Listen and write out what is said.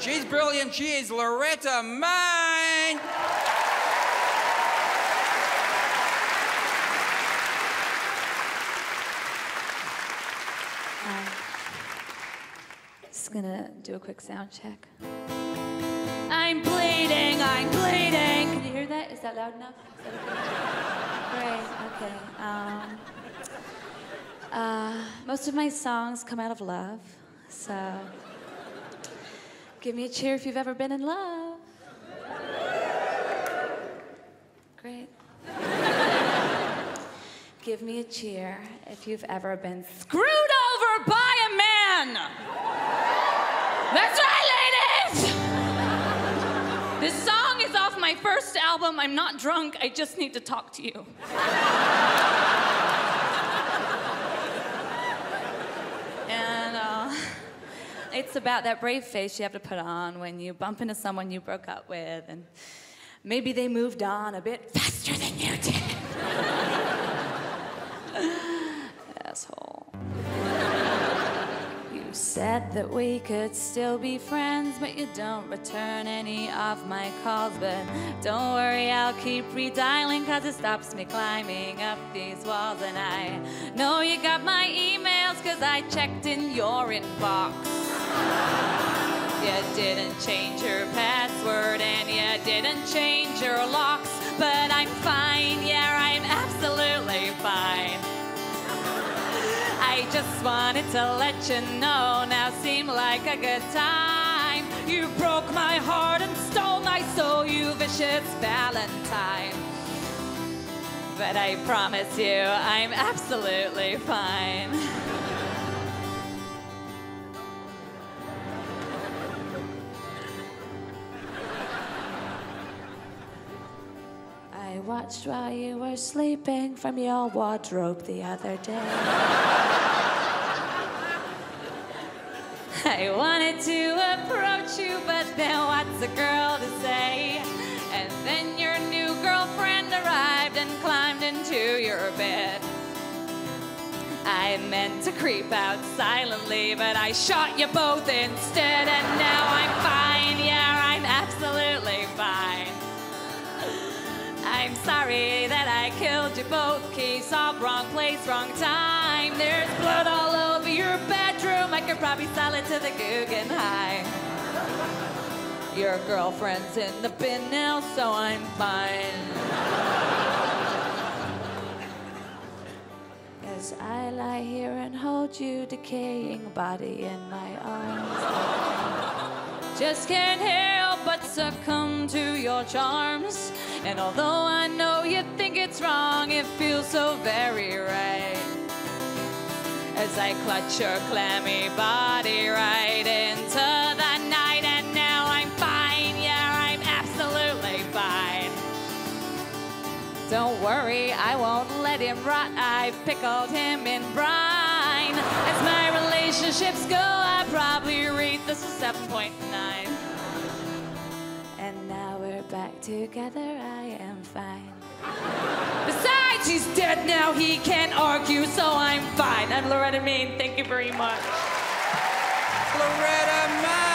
She's brilliant. She is Loretta Maine. Um, just gonna do a quick sound check. I'm bleeding, I'm bleeding. Can you hear that? Is that loud enough? Is that okay? Great, okay. Um, uh, most of my songs come out of love, so give me a cheer if you've ever been in love. Great. Give me a cheer if you've ever been screwed over by a man. That's right, ladies! This song is off my first album. I'm not drunk, I just need to talk to you. and uh, it's about that brave face you have to put on when you bump into someone you broke up with, and maybe they moved on a bit faster than you did. Asshole. You said that we could still be friends, but you don't return any of my calls. But don't worry, I'll keep redialing, cause it stops me climbing up these walls. And I know you got my emails, cause I checked in your inbox. Didn't change your password and you didn't change your locks. But I'm fine, yeah, I'm absolutely fine. I just wanted to let you know now seemed like a good time. You broke my heart and stole my soul, you vicious Valentine. But I promise you, I'm absolutely fine. watched while you were sleeping from your wardrobe the other day. I wanted to approach you, but then what's a girl to say? And then your new girlfriend arrived and climbed into your bed. I meant to creep out silently, but I shot you both instead, and now sorry that I killed you both. Key sob, wrong place, wrong time. There's blood all over your bedroom. I could probably sell it to the Guggenheim. Your girlfriend's in the bin now, so I'm fine. As I lie here and hold you, decaying body in my arms. Just can't help but succumb to your charms. And although feels so very right. As I clutch your clammy body right into the night, and now I'm fine, yeah, I'm absolutely fine. Don't worry, I won't let him rot. I've pickled him in brine. As my relationships go, I probably rate this a 7.9. And now we're back together, I am fine. Besides, he's dead now, he can't argue, so I'm fine. I'm Loretta Maine, thank you very much. Loretta Maine.